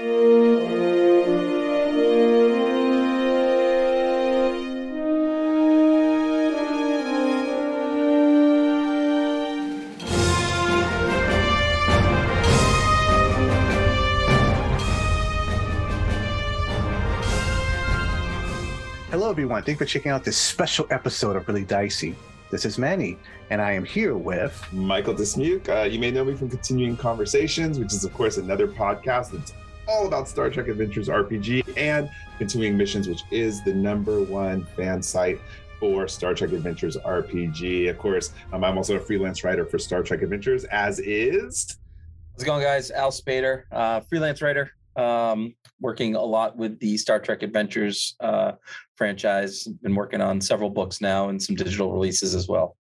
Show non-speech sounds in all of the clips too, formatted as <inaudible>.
Hello, everyone. Thank you for checking out this special episode of Really Dicey. This is Manny, and I am here with Michael Dismuke. Uh, you may know me from Continuing Conversations, which is, of course, another podcast that's all about Star Trek Adventures RPG, and Continuing Missions, which is the number one fan site for Star Trek Adventures RPG. Of course, um, I'm also a freelance writer for Star Trek Adventures, as is. How's it going, guys? Al Spader, uh, freelance writer, um, working a lot with the Star Trek Adventures uh, franchise. Been working on several books now and some digital releases as well.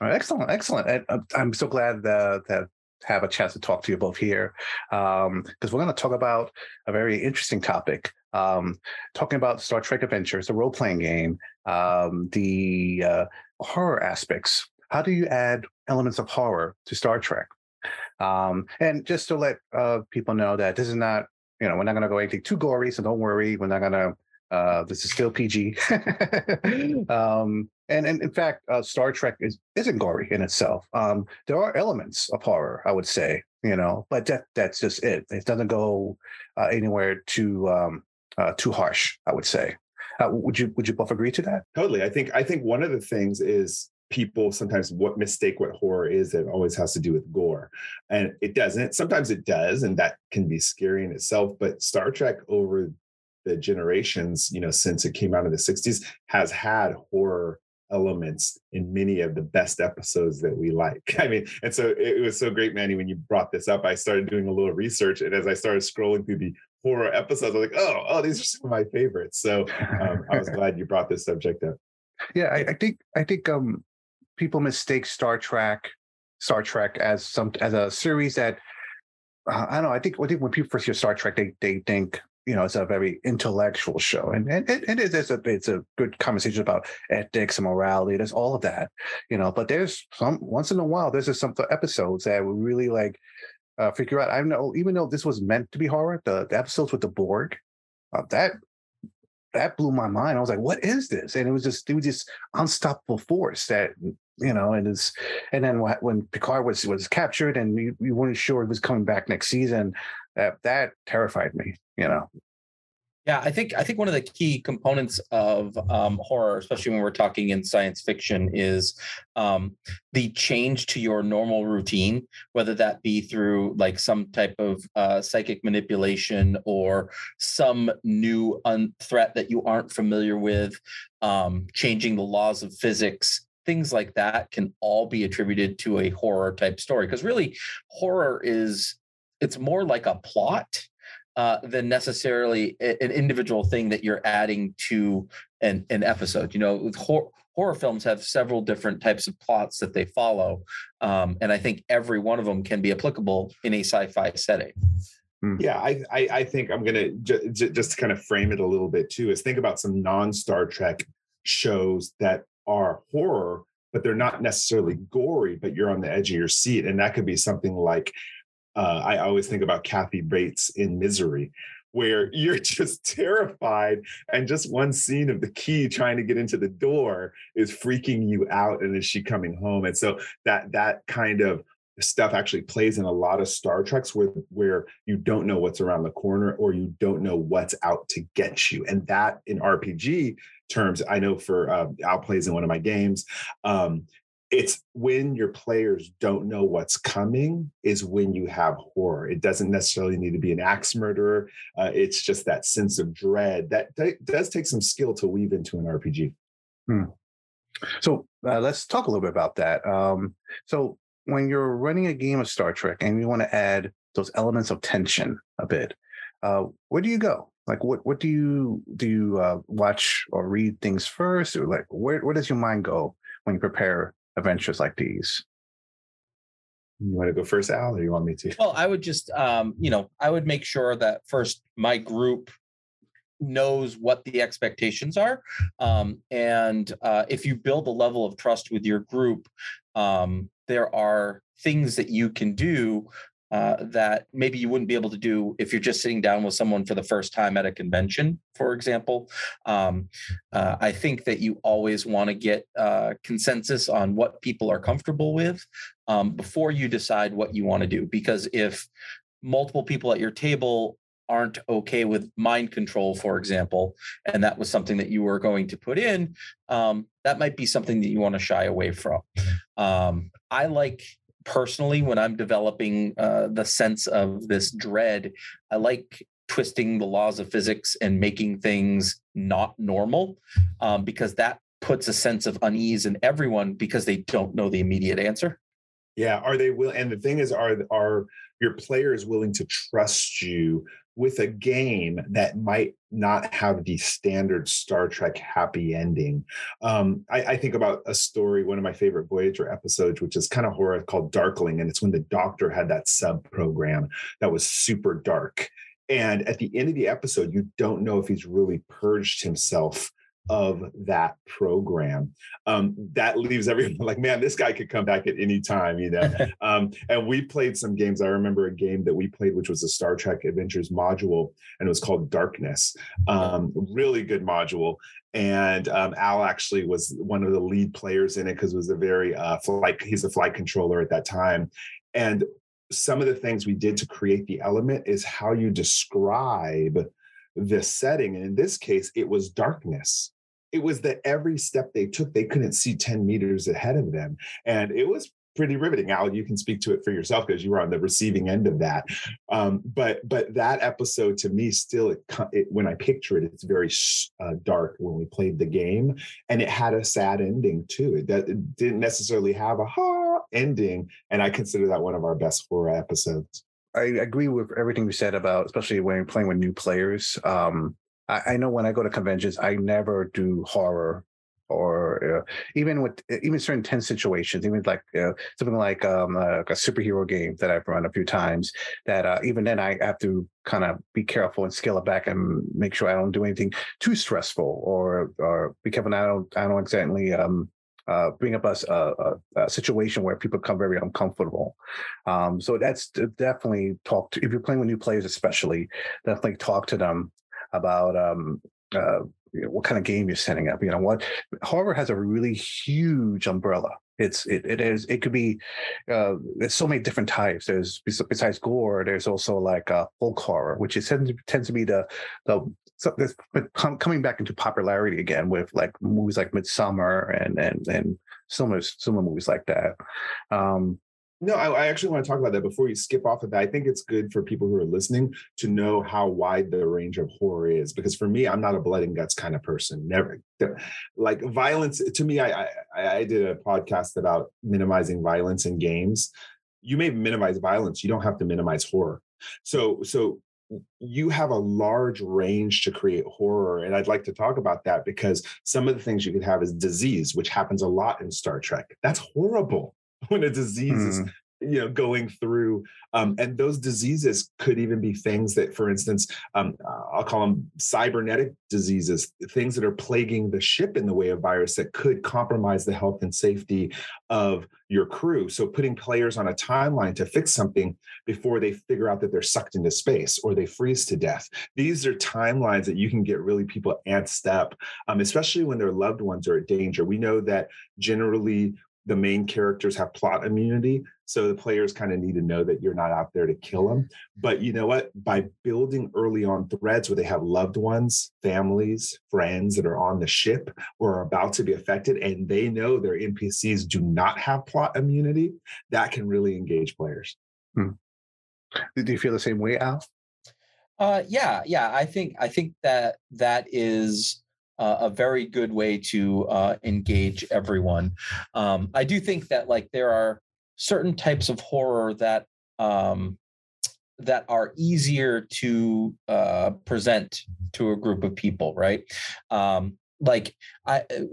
All right, excellent, excellent. And, uh, I'm so glad that, that have a chance to talk to you both here because um, we're going to talk about a very interesting topic. Um, talking about Star Trek Adventures, the role playing game, um, the uh, horror aspects. How do you add elements of horror to Star Trek? Um, and just to let uh, people know that this is not, you know, we're not going to go anything too gory, so don't worry. We're not going to. Uh, this is still PG. <laughs> um, and, and in fact, uh, Star Trek is isn't gory in itself. Um, there are elements of horror, I would say, you know, but that that's just it. It doesn't go uh, anywhere too um, uh, too harsh. I would say. Uh, would you would you both agree to that? Totally. I think I think one of the things is people sometimes what mistake what horror is it always has to do with gore and it doesn't sometimes it does and that can be scary in itself but star trek over the generations you know since it came out in the 60s has had horror elements in many of the best episodes that we like <laughs> i mean and so it was so great manny when you brought this up i started doing a little research and as i started scrolling through the horror episodes i was like oh oh these are some of my favorites so um, i was <laughs> glad you brought this subject up yeah I, I think i think um people mistake Star Trek, Star Trek as some as a series that uh, I don't know. I think I think when people first hear Star Trek, they they think you know it's a very intellectual show, and and it, it is it's a it's a good conversation about ethics and morality. There's all of that, you know. But there's some once in a while there's some episodes that we really like uh, figure out. I know even though this was meant to be horror, the, the episodes with the Borg, uh, that that blew my mind. I was like, what is this? And it was just it was just unstoppable force that you know, and it's and then when Picard was was captured and we, we weren't sure he was coming back next season, that that terrified me. You know. Yeah, I think I think one of the key components of um, horror, especially when we're talking in science fiction, is um, the change to your normal routine, whether that be through like some type of uh, psychic manipulation or some new un- threat that you aren't familiar with, um, changing the laws of physics things like that can all be attributed to a horror type story because really horror is it's more like a plot uh, than necessarily an individual thing that you're adding to an, an episode you know horror, horror films have several different types of plots that they follow um, and i think every one of them can be applicable in a sci-fi setting hmm. yeah, I, I, I think I'm gonna j- j- just to kind of frame it a little bit too. Is think about some non Star Trek shows that are horror, but they're not necessarily gory, but you're on the edge of your seat. And that could be something like uh, I always think about Kathy Bates in Misery, where <laughs> you're just terrified and just one scene of the key trying to get into the door is freaking you out and is she coming home and so that that kind of stuff actually plays in a lot of Star Treks where where you don't know what's around the corner or you don't know what's out to get you. And that in RPG terms, I know for uh, Al plays in one of my games. Um, it's when your players don't know what's coming is when you have horror. It doesn't necessarily need to be an axe murderer. Uh, it's just that sense of dread that does take some skill to weave into an RPG. Hmm. So uh, let's talk a little bit about that. Um, so when you're running a game of Star Trek and you want to add those elements of tension a bit, uh, where do you go? Like, what what do you do? You uh, watch or read things first, or like where where does your mind go when you prepare adventures like these? You want to go first, Al, or you want me to? Well, I would just, um, you know, I would make sure that first my group knows what the expectations are um, and uh, if you build a level of trust with your group um, there are things that you can do uh, that maybe you wouldn't be able to do if you're just sitting down with someone for the first time at a convention, for example. Um, uh, I think that you always want to get uh, consensus on what people are comfortable with um, before you decide what you want to do. Because if multiple people at your table aren't okay with mind control, for example, and that was something that you were going to put in, um, that might be something that you want to shy away from. Um, I like personally when I'm developing uh, the sense of this dread, I like twisting the laws of physics and making things not normal um, because that puts a sense of unease in everyone because they don't know the immediate answer. Yeah, are they will? And the thing is, are are your players willing to trust you with a game that might not have the standard Star Trek happy ending. Um, I, I, think about a story, one of my favorite Voyager episodes, which is kind of horror called Darkling. And it's when the doctor had that sub program that was super dark. And at the end of the episode, you don't know if he's really purged himself of that program. Um, that leaves everyone <laughs> like, man, this guy could come back at any time, you know. <laughs> um, and we played some games. I remember a game that we played, which was a Star Trek Adventures module, and it was called Darkness. Um, really good module. And um, Al actually was one of the lead players in it because it was a very uh, flight. He's a flight controller at that time, and some of the things we did to create the element is how you describe the setting. And in this case, it was darkness it was that every step they took, they couldn't see 10 meters ahead of them. And it was pretty riveting. Al, you can speak to it for yourself because you were on the receiving end of that. Um, but but that episode to me still, it, it, when I picture it, it's very uh, dark when we played the game, and it had a sad ending too. It, it didn't necessarily have a ha ending, and I consider that one of our best horror episodes. I agree with everything you said about, especially when playing with new players. Um, I, I know when I go to conventions, I never do horror or uh, even with even certain tense situations, even like uh, something like um, uh, a superhero game that I've run a few times. That uh, even then I have to kind of be careful and scale it back and make sure I don't do anything too stressful or or be careful I don't I don't exactly um, uh, bring up a, a, a, situation where people become very uncomfortable. Um, so that's definitely talk to if you're playing with new players, especially definitely talk to them about um, uh, you know, what kind of game you're setting up. You know what Harvard has a really huge umbrella. It's it, it is it could be uh, there's so many different types. There's besides gore, there's also like uh, folk horror, which is tends to, tends to be the the so this coming back into popularity again with like movies like Midsommar and and and similar similar movies like that. Um, no, I, I, actually want to talk about that before you skip off of that. I think it's good for people who are listening to know how wide the range of horror is. Because for me, I'm not a blood and guts kind of person. Never like violence. To me, I, I, I did a podcast about minimizing violence in games. You may minimize violence. You don't have to minimize horror. So so you have a large range to create horror and i'd like to talk about that because some of the things you could have is disease which happens a lot in star trek that's horrible <laughs> when a disease mm. is you know going through um, and those diseases could even be things that for instance um, i'll call them cybernetic diseases things that are plaguing the ship in the way of virus that could compromise the health and safety of your crew. So putting players on a timeline to fix something before they figure out that they're sucked into space or they freeze to death. These are timelines that you can get really people antsed up um, especially when their loved ones are in danger. We know that generally the main characters have plot immunity so the players kind of need to know that you're not out there to kill them but you know what? By building early on threads where they have loved ones families friends that are on the ship or are about to be affected and they know their npcs do not have plot immunity that can really engage players. Hmm. do you feel the same way al? Uh, yeah yeah i think i think that that is uh, a very good way to uh, engage everyone. Um, I do think that like there are certain types of horror that um, that are easier to uh, present to a group of people, right? Um, like I, uh,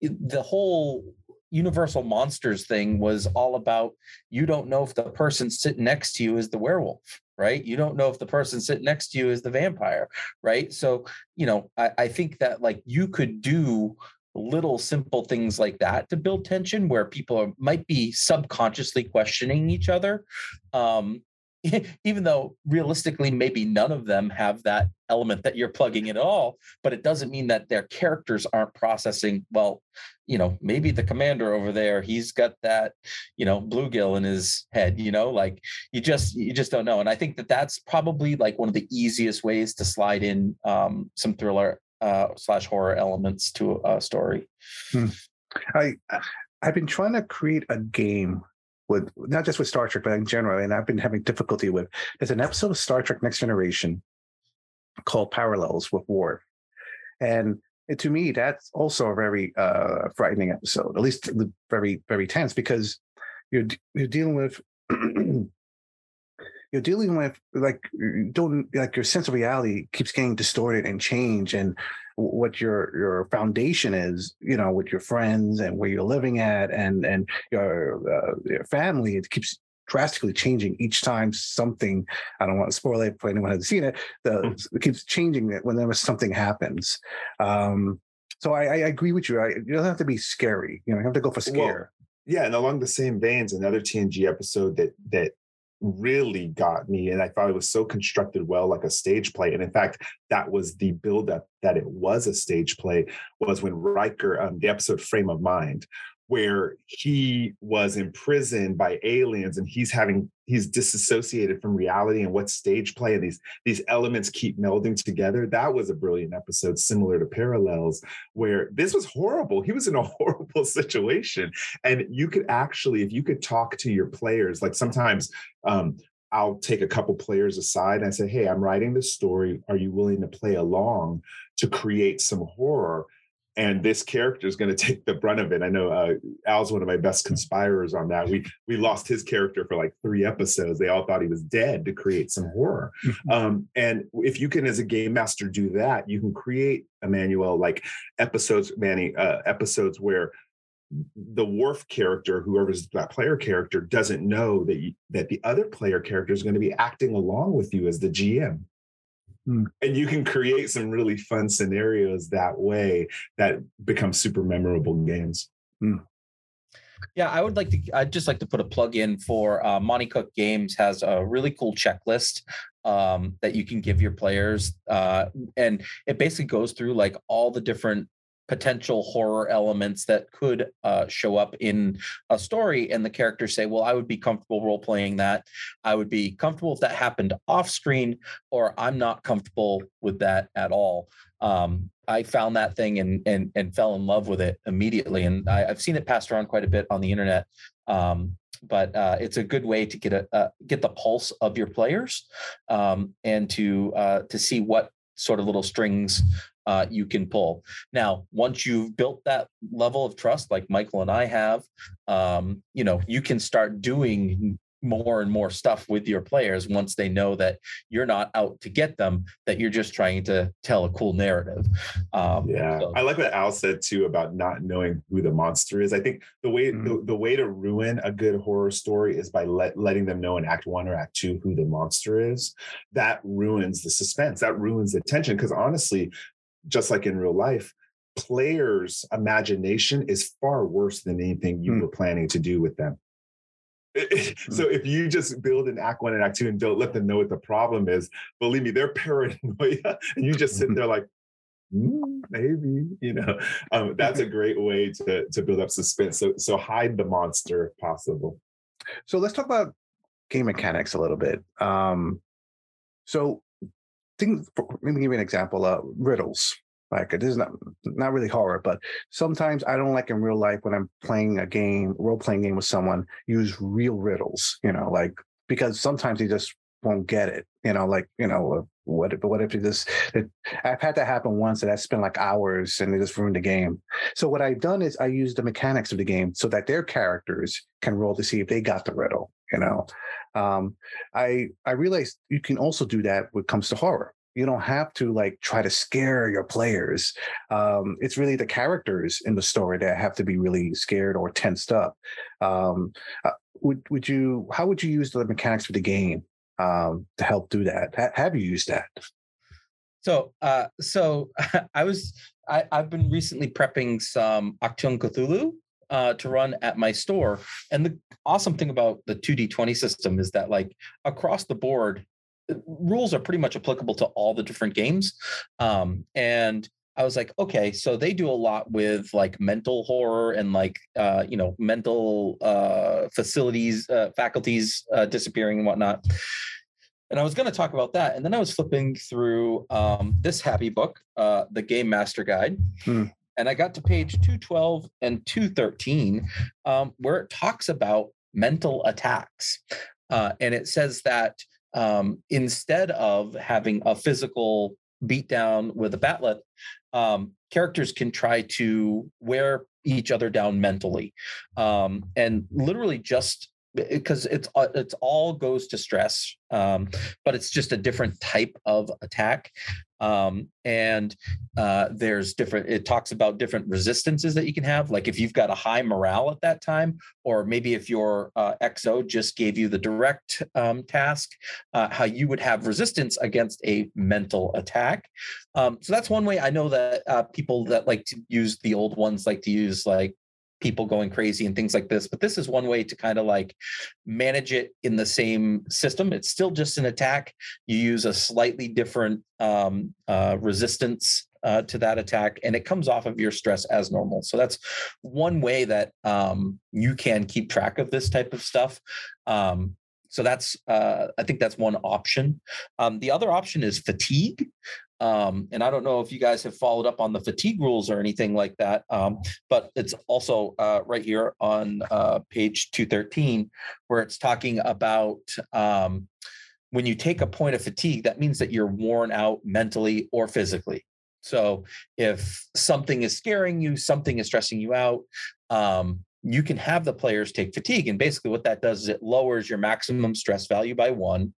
the whole Universal Monsters thing was all about you don't know if the person sitting next to you is the werewolf, right? You don't know if the person sitting next to you is the vampire, right? So, you know, I, I think that like you could do little simple things like that to build tension where people are, might be subconsciously questioning each other um, <laughs> even though realistically maybe none of them have that element that you're plugging in at all but it doesn't mean that their characters aren't processing well you know maybe the commander over there he's got that you know bluegill in his head you know like you just you just don't know and i think that that's probably like one of the easiest ways to slide in um, some thriller uh, slash horror elements to a story hmm. i i've been trying to create a game with not just with Star Trek, but in general, and I've been having difficulty with. There's an episode of Star Trek Next Generation called Parallels with Worf. and to me, that's also a very uh, frightening episode. At least very very tense because you're you're dealing with. <clears throat> you're dealing with like don't like your sense of reality keeps getting distorted and changed and what your your foundation is you know with your friends and where you're living at and and your uh, your family it keeps drastically changing each time something i don't want to spoil it for anyone who hasn't seen it the, mm. it keeps changing it whenever something happens um so I, I agree with you I, you don't have to be scary you know you have to go for scare well, yeah and along the same veins another tng episode that that really got me and i thought it was so constructed well like a stage play and in fact that was the buildup that it was a stage play was when riker um, the episode frame of mind where he was imprisoned by aliens and he's having he's disassociated from reality and what stage play and these these elements keep melding together that was a brilliant episode similar to parallels where this was horrible he was in a <laughs> horrible situation and you could actually if you could talk to your players like sometimes um, I'll take a couple players aside and I say, Hey, I'm writing this story. Are you willing to play along to create some horror? And this character is going <laughs> to take the brunt of it. I know uh, Al's one of my best conspirators on that. We we lost his character for like three episodes. They all thought he was dead to create some horror. Mm-hmm. Um, and if you can, as a game master, do that, you can create Emmanuel like episodes, Manny, uh, episodes where the Worf character, whoever's that player character, doesn't know that you, that the other player character is going to be acting along with you as the GM. Hmm. And you can create some really fun scenarios that way that become super memorable games. Hmm. Yeah, I would like to. I'd just like to put a plug in for uh, Monte Cook Games has a really cool checklist um, that you can give your players, uh, and it basically goes through like all the different potential horror elements that could uh, show up in a story and the characters say well i would be comfortable role playing that. I would be comfortable if that happened off screen or i'm not comfortable with that at all. Um, i found that thing and and and fell in love with it immediately and I, have seen it passed around quite a bit on the internet. Um, but uh, it's a good way to get a uh, get the pulse of your players um, and to uh, to see what sort of little strings uh, you can pull. Now, once you've built that level of trust, like Michael and I have, um, you know, you can start doing more and more stuff with your players once they know that you're not out to get them that you're just trying to tell a cool narrative um, yeah so. i like what al said too about not knowing who the monster is i think the way mm-hmm. the, the, way to ruin a good horror story is by let, letting them know in act one or act two who the monster is that ruins the suspense that ruins the tension because honestly just like in real life, players' imagination is far worse than anything you mm. were planning to do with them. <laughs> so if you just build an act one and act two and don't let them know what the problem is, believe me, they're <laughs> paranoia, and you just sit <laughs> there like, mm, maybe, you know. Um, that's a great way to to build up suspense. So so hide the monster if possible. So let's talk about game mechanics a little bit. Um, so think let me give you an example uh riddles. Like it is not not really horror but sometimes i don't like in real life when i'm playing a game role playing game with someone use real riddles you know like because sometimes they just won't get it you know like you know uh, what if what if you just it, i've had that happen once and i spent like hours and it just ruined the game. So what i've done is i use the mechanics of the game so that their characters can roll to see if they got the riddle you know um, I I realized you can also do that when it comes to horror. You don't have to like try to scare your players. Um, it's really the characters in the story that have to be really scared or tensed up. Um, uh, would would you? How would you use the mechanics of the game um, to help do that? Ha- have you used that? So, uh, so <laughs> I was I, I've been recently prepping some Achtung Cthulhu uh, to run at my store. And the awesome thing about the 2D20 system is that, like, across the board, rules are pretty much applicable to all the different games. Um, and I was like, okay, so they do a lot with like mental horror and like uh, you know mental uh, facilities, uh, faculties uh, disappearing and whatnot. And I was going to talk about that, and then I was flipping through um, this happy book, uh, the Game Master Guide, hmm. And I got to page two twelve and two thirteen, um, where it talks about mental attacks, uh, and it says that um, instead of having a physical beatdown with a bat'leth, um, characters can try to wear each other down mentally, um, and literally just because it's uh, it's all goes to stress um, but it's just a different type of attack um, and uh, there's different it talks about different resistances that you can have like if you've got a high morale at that time or maybe if your uh, xo just gave you the direct um, task uh, how you would have resistance against a mental attack um, so that's one way i know that uh, people that like to use the old ones like to use like people going crazy and things like this. But this is one way to kind of like manage it in the same system. It's still just an attack. You use a slightly different um, uh, resistance uh, to that attack, and it comes off of your stress as normal. So that's one way that um, you can keep track of this type of stuff. Um, so that's uh, I think that's one option. Um, the other option is fatigue. Um, and I don't know if you guys have followed up on the fatigue rules or anything like that, um, but it's also uh, right here on uh, page 213 where it's talking about um, when you take a point of fatigue, that means that you're worn out mentally or physically. So if something is scaring you, something is stressing you out, um, you can have the players take fatigue. And basically, what that does is it lowers your maximum stress value by one.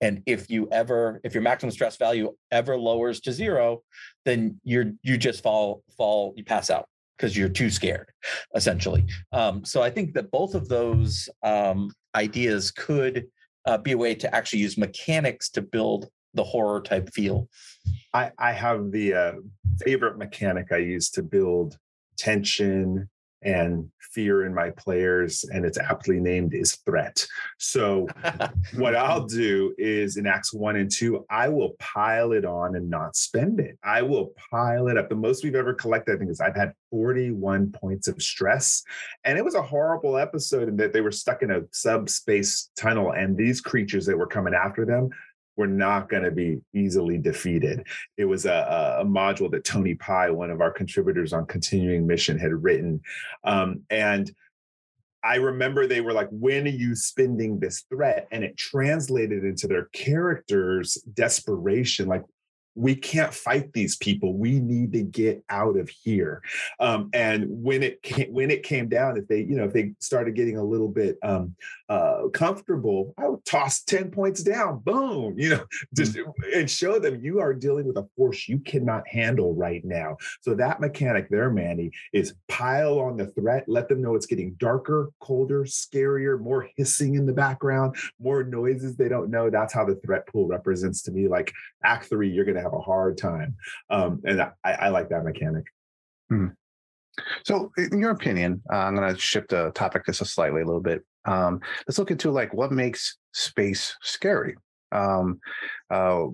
And if you ever, if your maximum stress value ever lowers to zero, then you're you just fall fall you pass out because you're too scared, essentially. Um, so I think that both of those um, ideas could uh, be a way to actually use mechanics to build the horror type feel. I, I have the uh, favorite mechanic I use to build tension and fear in my players, and it's aptly named is threat. So, what I'll <laughs> do is in acts one and two, I will pile it on and not spend it. I will pile it up. The most we've ever collected, I think, is I've had 41 points of stress. And it was a horrible episode in that they were stuck in a subspace tunnel, and these creatures that were coming after them were not going to be easily defeated. It was a, a, module that Tony Pi, one of our contributors on Continuing Mission, had written. Um, and I remember they were like, when are you spending this threat? And it translated into their characters' desperation. Like, we can't fight these people. We need to get out of here. Um, and when it came, when it came down, if they you know if they started getting a little bit um, uh, comfortable, I would toss ten points down. Boom, you know, <laughs> just mm-hmm. and show them you are dealing with a force you cannot handle right now. So that mechanic there, Manny, is pile on the threat. Let them know it's getting darker, colder, scarier, more hissing in the background, more noises they don't know. That's how the threat pool represents to me. Like Act Three, you're going to have a hard time. Um, and I, I, like that mechanic. Hmm. So, in your opinion, uh, I'm going to shift the topic just a slightly a little bit. Um, let's look into like what makes space scary. Um, uh,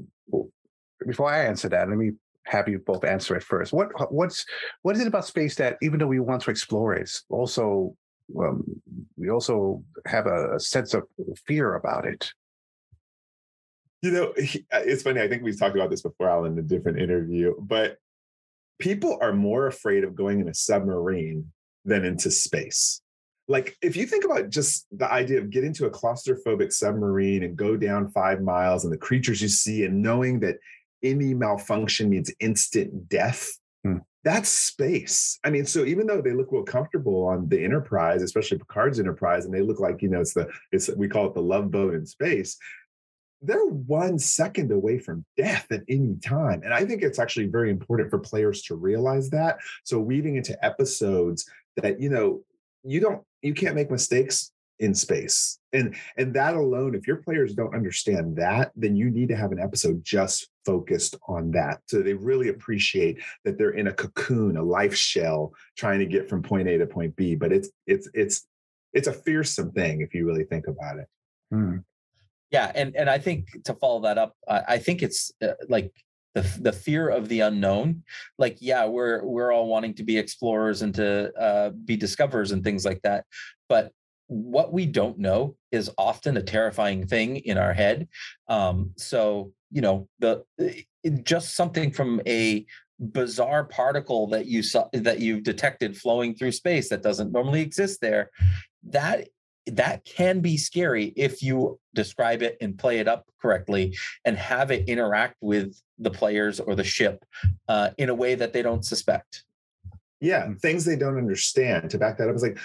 before I answer that, let me have you both answer it first. What what's what is it about space that even though we want to explore it, also um, we also have a sense of fear about it? You know, <laughs> uh, it's funny. I think we've talked about this before, Alan, in a different interview, but people are more afraid of going in a submarine than into space. Like, if you think about just the idea of getting to a claustrophobic submarine and go down five miles and the creatures you see, and knowing that any malfunction means instant death, hmm. that's space. I mean, so even though they look real comfortable on the Enterprise, especially Picard's Enterprise, and they look like, you know, it's the, it's, we call it the love boat in space, they're one second away from death at any time. And I think it's actually very important for players to realize that. So weaving into episodes that, you know, you don't, you can't make mistakes in space. And and that alone, if your players don't understand that, then you need to have an episode just focused on that. So they really appreciate that they're in a cocoon, a life shell, trying to get from point A to point B. But it's it's it's it's a fearsome thing if you really think about it. Hmm. Yeah, and and I think to follow that up, I, I think it's uh, like the the fear of the unknown. Like, yeah, we're we're all wanting to be explorers and to uh, be discoverers and things like that, but what we don't know is often a terrifying thing in our head. Um, so you know the just something from a bizarre particle that you saw that you've detected flowing through space that doesn't normally exist there that that can be scary if you describe it and play it up correctly and have it interact with the players or the ship uh, in a way that they don't suspect. Yeah things they don't understand to back that up is like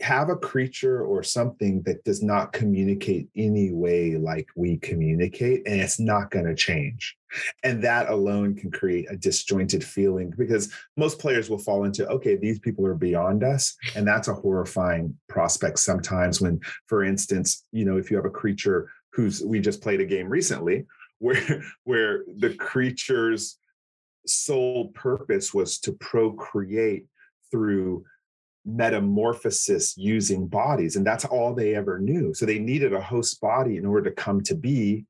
have a creature or something that does not communicate any way like we communicate and it's not going to change. And that alone can create a disjointed feeling because most players will fall into okay these people are beyond us and that's a horrifying prospect sometimes when for instance you know if you have a creature who's we just played a game recently <laughs> where where the creature's sole purpose was to procreate through metamorphosis using bodies and that's all they ever knew. So they needed a host body in order to come to be.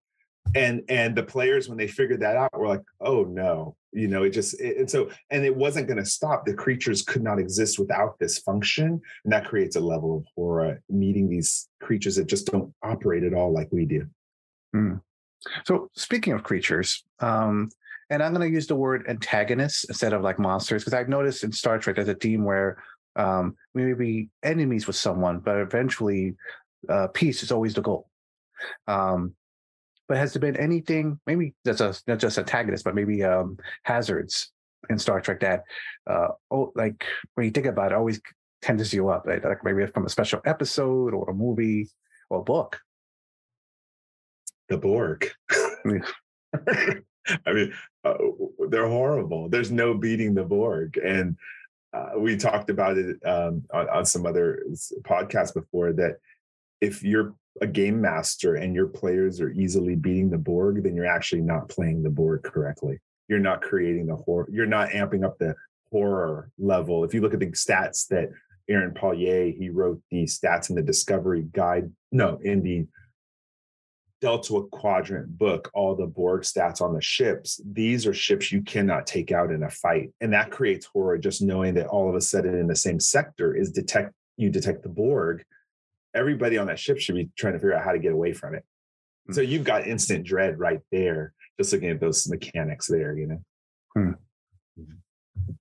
And and the players when they figured that out were like oh no you know it just it, and so and it wasn't going to stop. The creatures could not exist without this function and that creates a level of horror meeting these creatures that just don't operate at all like we do. Mm. so speaking of creatures um and i'm going to use the word antagonists instead of like monsters because i've noticed in star trek there's a theme where um, we may be enemies with someone, but eventually uh, peace is always the goal. Um, but has there been anything, maybe that's a, not just antagonist, but maybe um, hazards in Star Trek that, uh, oh, like when you think about it, always tenses you up, right? like maybe from a special episode or a movie or a book? The Borg. <laughs> I mean, uh, they're horrible. There's no beating the Borg. And uh, we talked about it um, on, on some other podcasts before that if you're a game master and your players are easily beating the Borg, then you're actually not playing the Borg correctly. You're not creating the horror. You're not amping up the horror level. If you look at the stats that Aaron Pollyea, he wrote the stats in the Discovery Guide. No, in the Delta Quadrant book all the Borg stats on the ships. These are ships you cannot take out in a fight. And that creates horror just knowing that all of a sudden in the same sector is detect you detect the Borg. Everybody on that ship should be trying to figure out how to get away from it. Mm-hmm. So you've got instant dread right there, just looking at those mechanics there, you know. Hmm.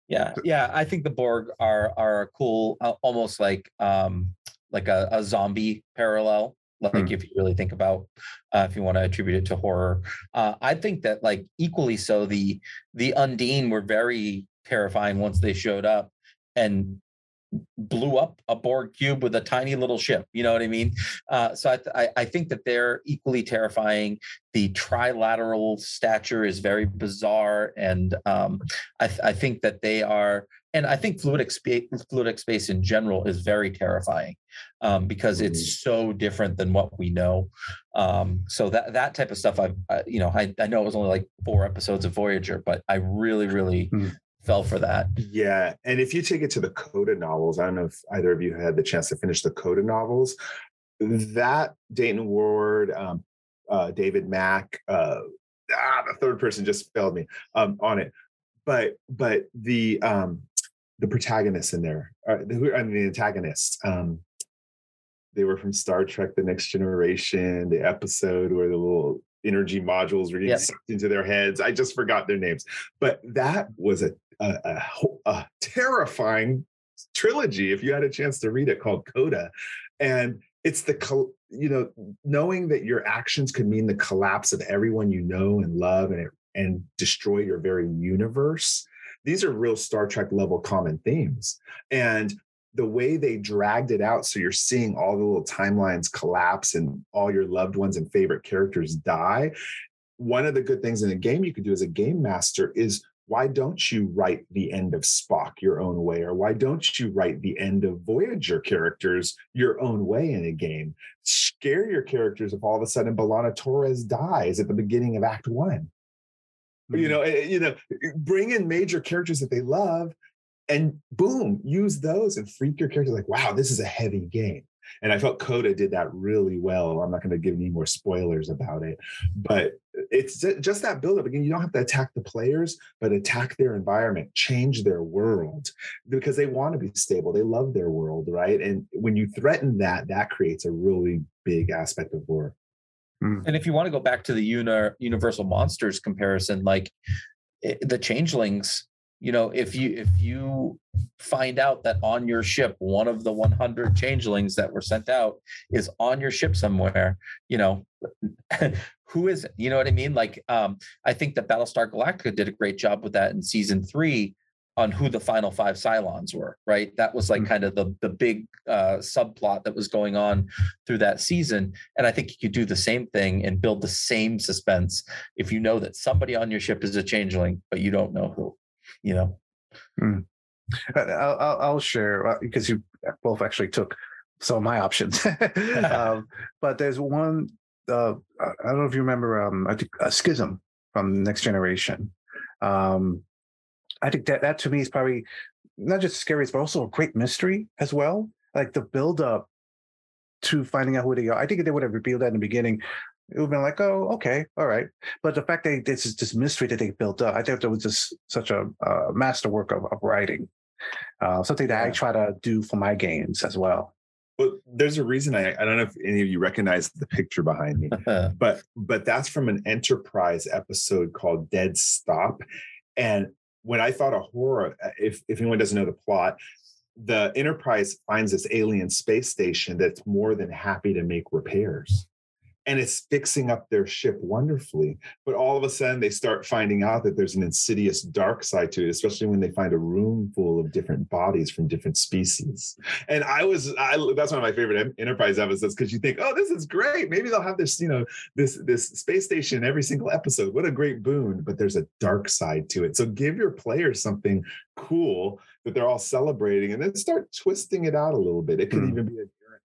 Yeah, yeah. I think the Borg are are cool, uh, almost like um like a, a zombie parallel like hmm. if you really think about uh, if you want to attribute it to horror uh, i think that like equally so the the undine were very terrifying once they showed up and blew up a borg cube with a tiny little ship you know what i mean uh, so I, th- I, think that they're equally terrifying the trilateral stature is very bizarre and um, I, th- I think that they are and I think fluidic space, fluidic space in general is very terrifying um, because it's mm-hmm. so different than what we know. Um, so that that type of stuff, I've I, you know, I, I know it was only like four episodes of Voyager, but I really, really mm. Fell for that. Yeah, and if you take it to the Coda novels, I don't know if either of you had the chance to finish the Coda novels. That Dayton Ward, um, uh, David Mack, uh, ah, the third person just failed me um, on it but but the um the protagonists in there, uh, the, I mean, the antagonists. Um, they were from Star Trek: The Next Generation. The episode where the little energy modules were getting yep. sucked into their heads. I just forgot their names, but that was a, a, a, a terrifying trilogy. If you had a chance to read it, called Coda, and it's the you know knowing that your actions could mean the collapse of everyone you know and love and and destroy your very universe these are real Star Trek level common themes. And the way they dragged it out, so you're seeing all the little timelines collapse and all your loved ones and favorite characters die. One of the good things in a game you could do as a game master is why don't you write the end of Spock your own way? Or why don't you write the end of Voyager characters your own way in a game? Scare your characters if all of a sudden B'Elanna Torres dies at the beginning of Act One. Mm-hmm. You know, eh, eh, you know, bring in major characters that they love, and boom, use those and freak your character like, wow, this is a heavy game. And I felt Coda did that really well. I'm not going to give any more spoilers about it, but it's just that buildup. Again, you don't have to attack the players, but attack their environment, change their world because they want to be stable. They love their world, right? And when you threaten that, that creates a really big aspect of war. Hmm. And if you want to go back to the uni- Universal Monsters comparison, like it, the changelings you know if you if you find out that on your ship one of the 100 changelings that were sent out is on your ship somewhere you know <laughs> who is it? you know what i mean like um i think that battlestar galactica did a great job with that in season three on who the final five Cylons were, right? That was like mm-hmm. kind of the the big uh, subplot that was going on through that season. And I think you could do the same thing and build the same suspense if you know that somebody on your ship is a changeling, but you don't know who you know. Mm. I'll, I'll, share uh, because you both actually took some of my options. <laughs> <laughs> um, but there's one. Uh, I don't know if you remember. Um, I think a schism from Next Generation. Um, I think that that to me is probably not just scary, but also a great mystery as well. Like the build up to finding out who they are. I think if they would have revealed that in the beginning, it would have been like, oh, okay, all right. But the fact that this is this mystery that they built up, I think that was just such a uh, masterwork of, of writing. Uh, something that. I try to do for my games as well. Well, there's a reason I, I don't know if any of you recognize the picture behind me, <laughs> but but that's from an enterprise episode called Dead Stop. And when I thought of horror, uh, if if anyone doesn't know the plot, the Enterprise finds this alien space station that's more than happy to make repairs and it's fixing up their ship wonderfully. But all of a sudden, they start finding out that there's an insidious dark side to it, especially when they find a room full of different bodies from different species. And I was, I, that's one of my favorite Enterprise episodes because you think, oh, this is great. Maybe they'll have this, you know, this this space station every single episode. What a great boon! But there's a dark side to it. So give your players something cool that they're all celebrating, and then start twisting it out a little bit. It could mm. even be a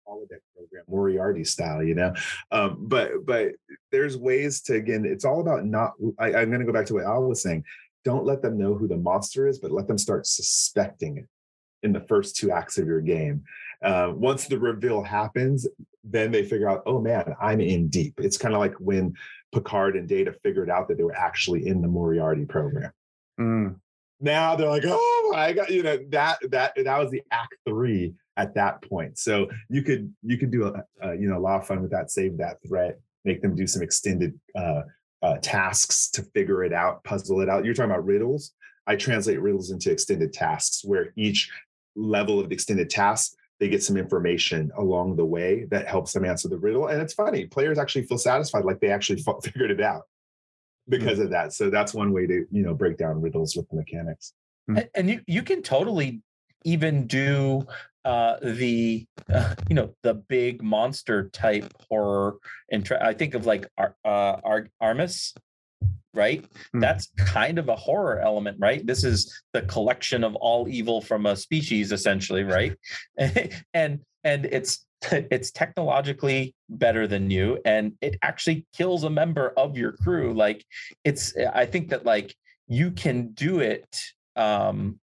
holodeck program, Moriarty style, you know. Um, but but there's ways to again, it's all about not. I, I'm going to go back to what Al was saying. Don't let them know who the monster is, but let them start suspecting it in the first two acts of your game. Uh, once the reveal happens, then they figure out, oh man, I'm in deep. It's kind of like when Picard and Data figured out that they were actually in the Moriarty program. Mm. Now they're like, oh my got you know that that that was the act three at that point. So you could you could do a, a you know a lot of fun with that. Save that threat, make them do some extended uh, uh, tasks to figure it out, puzzle it out. You're talking about riddles. I translate riddles into extended tasks where each level of the extended task they get some information along the way that helps them answer the riddle. And it's funny, players actually feel satisfied, like they actually <laughs> figured it out because mm-hmm. of that. So that's one way to you know break down riddles with the mechanics. And, and you you can totally even do uh, the uh, you know the big monster type horror and tra- I think of like Ar- uh, Ar- Armus, right? Mm. That's kind of a horror element, right? This is the collection of all evil from a species, essentially, right? <laughs> and and it's <laughs> it's technologically better than you, and it actually kills a member of your crew. Like it's, I think that like you can do it um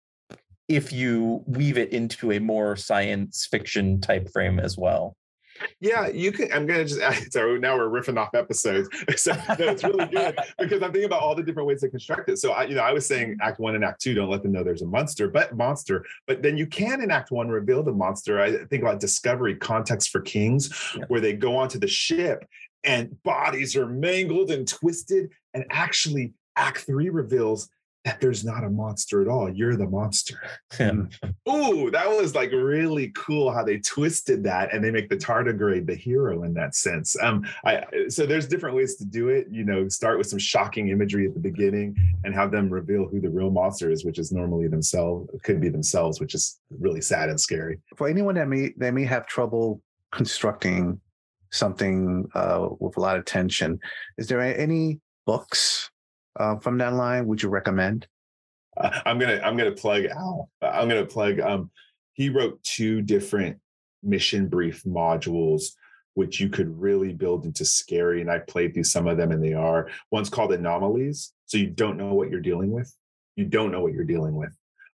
if you weave it into a more science fiction type frame as well. Yeah, you can. I'm gonna just <laughs> so now we're riffing off episodes. <laughs> So no, it's really good <laughs> because I'm thinking about all the different ways to construct it. So I, you know, I was saying Act One and Act Two don't let them know there's a monster, but monster. But then you can in Act One reveal the monster. I think about Discovery, Context for Kings, yeah. where they go onto the ship and bodies are mangled and twisted, and actually Act Three reveals that there's not a monster at all. You're the monster. <laughs> Mm. <laughs> Ooh, that was like really cool how they twisted that and they make the tardigrade the hero in that sense. Um, I so there's different ways to do it. You know, start with some shocking imagery at the beginning and have them reveal who the real monster is, which is normally themselves, could be themselves, which is really sad and scary. For anyone that may that may have trouble constructing something uh, with a lot of tension, is there any books uh, from that line would you recommend? Uh, I'm gonna I'm gonna plug Al. I'm gonna plug. Um, he wrote two different mission brief modules which you could really build into scary. And I played through some of them and they are. One's called anomalies. So you don't know what you're dealing with. You don't know what you're dealing with.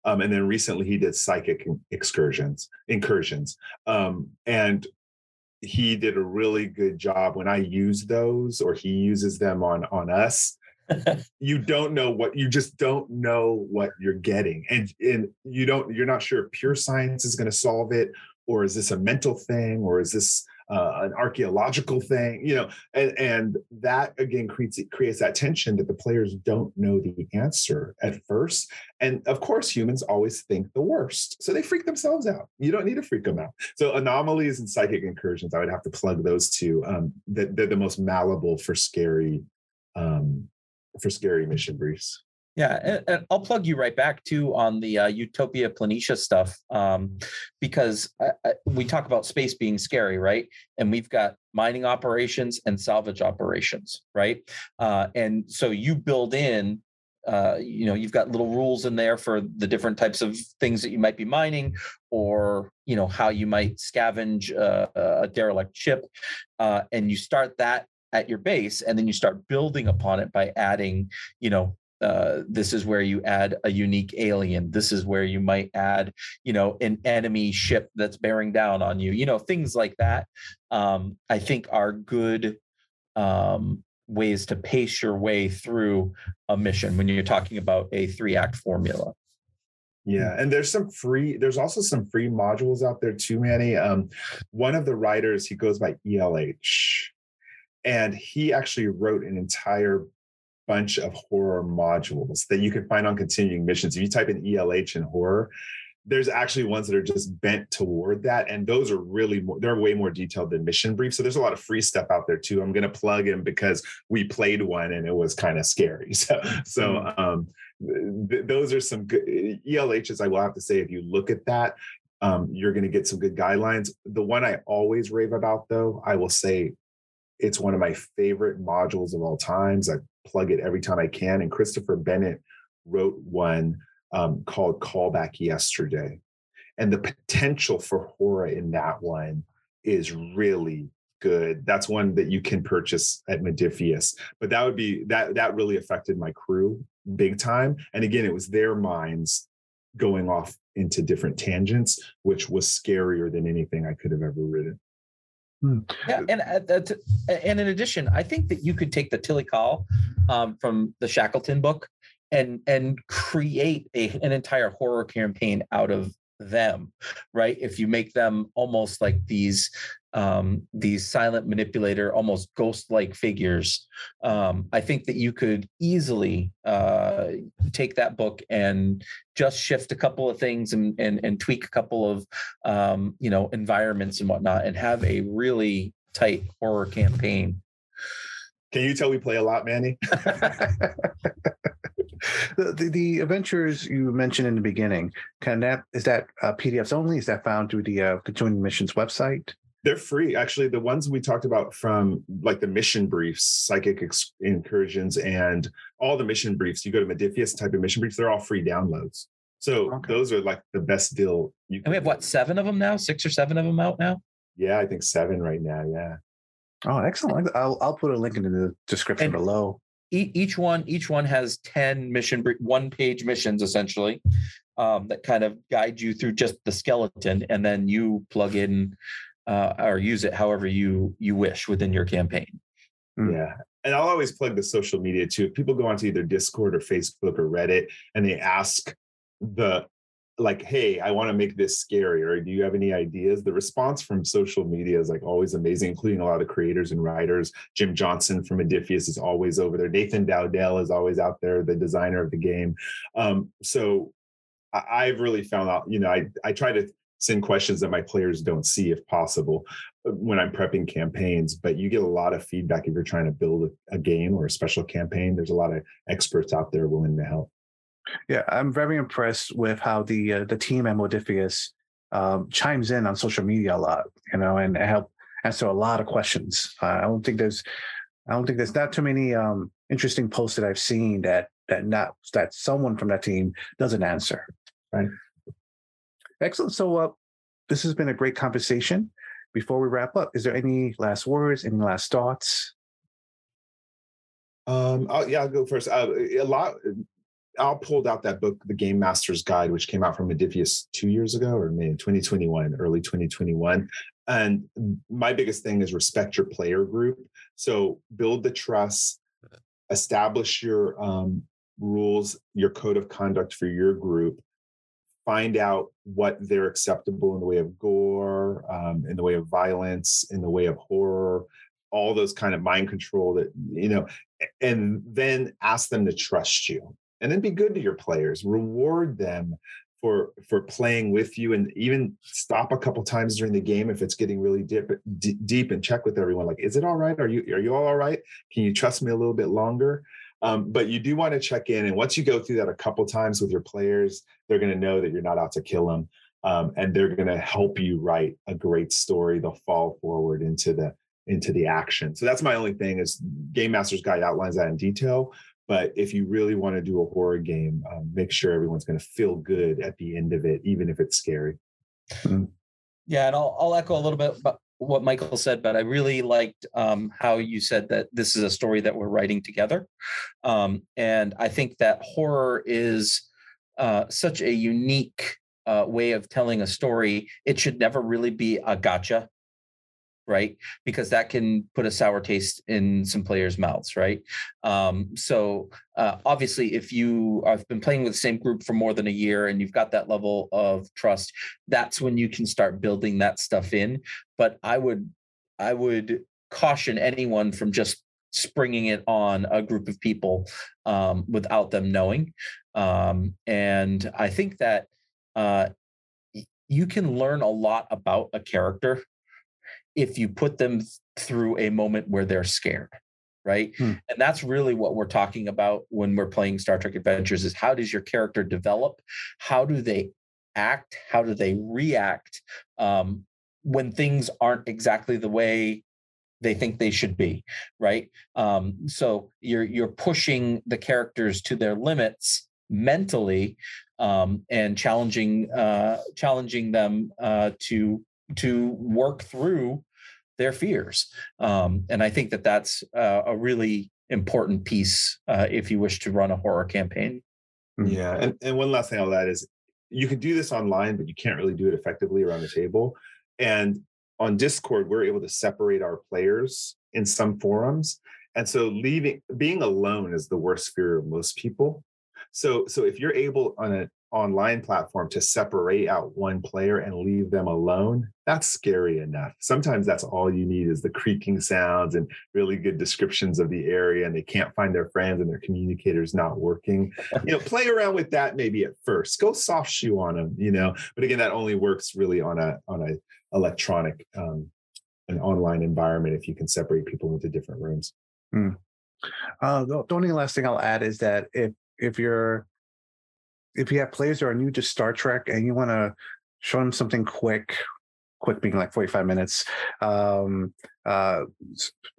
Um, and then recently he did psychic excursions, incursions. Um, and he did a really good job when I use those or he uses them on on us. <laughs> you don't know what you just don't know what you're getting. And and you don't you're not sure if pure science is going to solve it or is this a mental thing or is this uh, an archaeological thing, you know, and, and that again creates creates that tension that the players don't know the answer at first. And of course, humans always think the worst, so they freak themselves out. You don't need to freak them out. So anomalies and psychic incursions, I would have to plug those two. Um, that they're the most malleable for scary, um, for scary mission briefs. Yeah, and, I'll plug you right back too on the uh, Utopia Planitia stuff um, because I, I, we talk about space being scary, right? And we've got mining operations and salvage operations, right? Uh, and so you build in, uh, you know, you've got little rules in there for the different types of things that you might be mining, or you know how you might scavenge uh, a derelict ship, uh, and you start that at your base and then you start building upon it by adding you know uh, this is where you add a unique alien this is where you might add you know an enemy ship that's bearing down on you you know things like that um, i think are good um, ways to pace your way through a mission when you're talking about a three act formula yeah, and there's some free. There's also some free modules out there too, Manny. Um, one of the writers, he goes by ELH, and he actually wrote an entire bunch of horror modules that you can find on continuing missions. If you type in ELH and horror, there's actually ones that are just bent toward that and those are really more they're way more detailed than mission brief so there's a lot of free stuff out there too i'm going to plug in because we played one and it was kind of scary <laughs> so so mm. um th- those are some good elhs i will have to say if you look at that um, you're going to get some good guidelines the one i always rave about though i will say it's one of my favorite modules of all times i plug it every time I can. And Christopher Bennett wrote one um, called Callback Yesterday. And the potential for horror in that one is really good. That's one that you can purchase at Modiphius. But that would be that that really affected my crew big time. And again, it was their minds going off into different tangents, which was scarier than anything I could have ever written. Hmm. Yeah, and uh, and in addition, I think that you could take the Tilly Call um, from the Shackleton book and and create a, an entire horror campaign out of them, right? If you make them almost like these um, these silent manipulator, almost ghost-like figures, um, I think that you could easily uh, take that book and just shift a couple of things and and, and tweak a couple of um, you know environments and whatnot, and have a really tight horror campaign. Can you tell we play a lot, Manny? <laughs> <laughs> the, the, the adventures you mentioned in the beginning can that is that uh, PDFs only? Is that found through the uh, continuing missions website? They're free. Actually, the ones we talked about from like the mission briefs, psychic ex- incursions, and all the mission briefs. You go to Modiphius and type of mission briefs. They're all free downloads. So okay. those are like the best deal. You and we have what seven of them now? Six or seven of them out now? Yeah, I think seven right now. Yeah. Oh, excellent! I'll I'll put a link in the description and below. Each one each one has ten mission one page missions essentially um, that kind of guide you through just the skeleton, and then you plug in uh, or use it however you you wish within your campaign. Hmm. Yeah. And I'll always plug the social media too. If people go onto either Discord or Facebook or Reddit and they ask the like, hey, I want to make this scary, or do you have any ideas? The response from social media is like always amazing, including a lot of creators and writers. Jim Johnson from Modiphius is always over there. Nathan Dowdell is always out there, the designer of the game. Um, so I've really found out, you know, I I try to send questions that my players don't see if possible uh, when I'm prepping campaigns. But you get a lot of feedback if you're trying to build a, game or a special campaign. There's a lot of experts out there willing to help. Yeah, I'm very impressed with how the uh, the team at Modiphius um, chimes in on social media a lot, you know, and help answer a lot of questions. Uh, I don't think there's I don't think there's not too many um, interesting posts that I've seen that that not that someone from that team doesn't answer. Right. Excellent. So uh, this has been a great conversation. Before we wrap up, is there any last words, any last thoughts? Um, I'll, yeah, I'll go first. Uh, a lot. Al pulled out that book, The Game Master's Guide, which came out from Modiphius two years ago, or maybe 2021, early 2021. And my biggest thing is respect your player group. So build the trust, establish your um, rules, your code of conduct for your group, find out what they're acceptable in the way of gore, um, in the way of violence, in the way of horror, all those kind of mind control that, you know, and then ask them to trust you. And then be good to your players, reward them for for playing with you and even stop a couple times during the game if it's getting really deep d- deep and check with everyone like is it all right? Are you are you all all right? Can you trust me a little bit longer? Um, but you do want to check in and once you go through that a couple times with your players they're going to know that you're not out to kill them um, and they're going to help you write a great story. They'll fall forward into the into the action. So that's my only thing is game master's guide outlines that in detail but if you really want to do a horror game, um, make sure everyone's going to feel good at the end of it, even if it's scary. Mm-hmm. Yeah, and I'll, I'll echo a little bit about what Michael said, but I really liked um, how you said that this is a story that we're writing together. Um, and I think that horror is uh, such a unique uh, way of telling a story. It should never really be a gotcha right? Because that can put a sour taste in some players' mouths, right? Um, so uh, obviously, if you have been playing with the same group for more than a year and you've got that level of trust, that's when you can start building that stuff in. But I would, I would caution anyone from just springing it on a group of people um, without them knowing. Um, and I think that uh, you can learn a lot about a character if you put them through a moment where they're scared right? Hmm. and that's really what we're talking about when we're playing star trek adventures is how does your character develop? How do they act? How do they react um, when things aren't exactly the way they think they should be right? Um, so you're you're pushing the characters to their limits mentally um, and challenging uh, challenging them uh, to to work through their fears. Um, and I think that that's uh, a really important piece uh, if you wish to run a horror campaign. Hmm. Yeah. And, and one last thing I'll add is you can do this online, but you can't really do it effectively around the table. And on Discord, we're able to separate our players in some forums. And so leaving being alone is the worst fear of most people. So so if you're able on a online platform to separate out one player and leave them alone, that's scary enough. Sometimes that's all you need is the creaking sounds and really good descriptions of the area, and they can't find their friends and their communicator's not working. You know, play around with that maybe at first. Go soft shoe on them, you know. But again, that only works really on a on a electronic um, an online environment if you can separate people into different rooms. Hmm. Uh, the only last thing I'll add is that if if you're if you have players that are new to Star Trek and you want to show them something quick, quick being like 45 minutes, um, uh,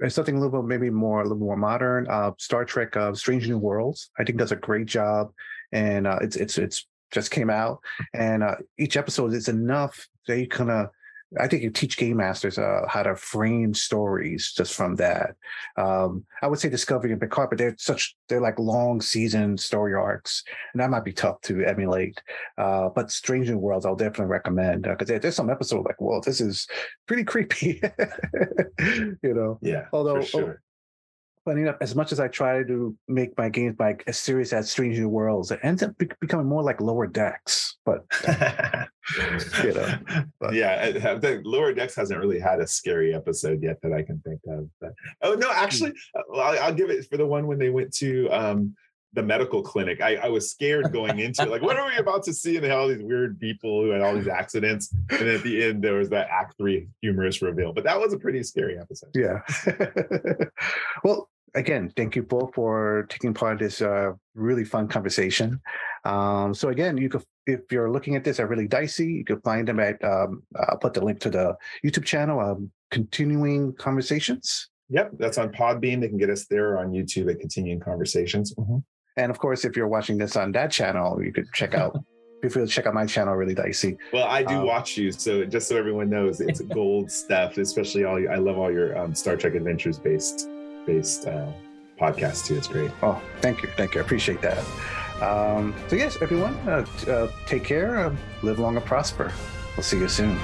something a little bit maybe more, a little more modern, uh, Star Trek uh, Strange New Worlds, I think does a great job. And uh, it's, it's, it's just came out and uh, each episode is enough that you kind of I think you teach game masters uh, how to frame stories just from that. Um, I would say Discovery and Picard, but they're such they're like long season story arcs, and that might be tough to emulate. Uh, but Strange New Worlds, I'll definitely recommend because uh, there's some episode like, well, this is pretty creepy, <laughs> you know. Yeah. Although, for sure funny enough, as much as I try to make my games like as serious as Strange New Worlds, it ends up be- becoming more like Lower Decks. But <laughs> you know, but. yeah, the Lower Decks hasn't really had a scary episode yet that I can think of. But, oh no, actually, hmm. I'll, I'll, give it for the one when they went to um, the medical clinic. I, I was scared going into it. Like, what are we about to see? And they had all these weird people who had all these accidents. And at the end, there was that act three humorous reveal. But that was a pretty scary episode. Yeah. <laughs> well, again, thank you both for taking part in this uh, really fun conversation. Um, so again, you could, if you're looking at this at Really Dicey, you can find them at. Um, I'll put the link to the YouTube channel. Um, continuing conversations. Yep, that's on Podbean. They can get us there on YouTube at Continuing Conversations. Mm-hmm. And of course, if you're watching this on that channel, you could check out. <laughs> feel free to check out my channel, really dicey. Well, I do um, watch you, so just so everyone knows, it's <laughs> gold stuff. Especially all. I love all your um, Star Trek Adventures based based uh, podcasts too. It's great. Oh, thank you, thank you. I appreciate that. Um, so yes, everyone, uh, uh, take care, uh, live long and prosper. We'll see you soon.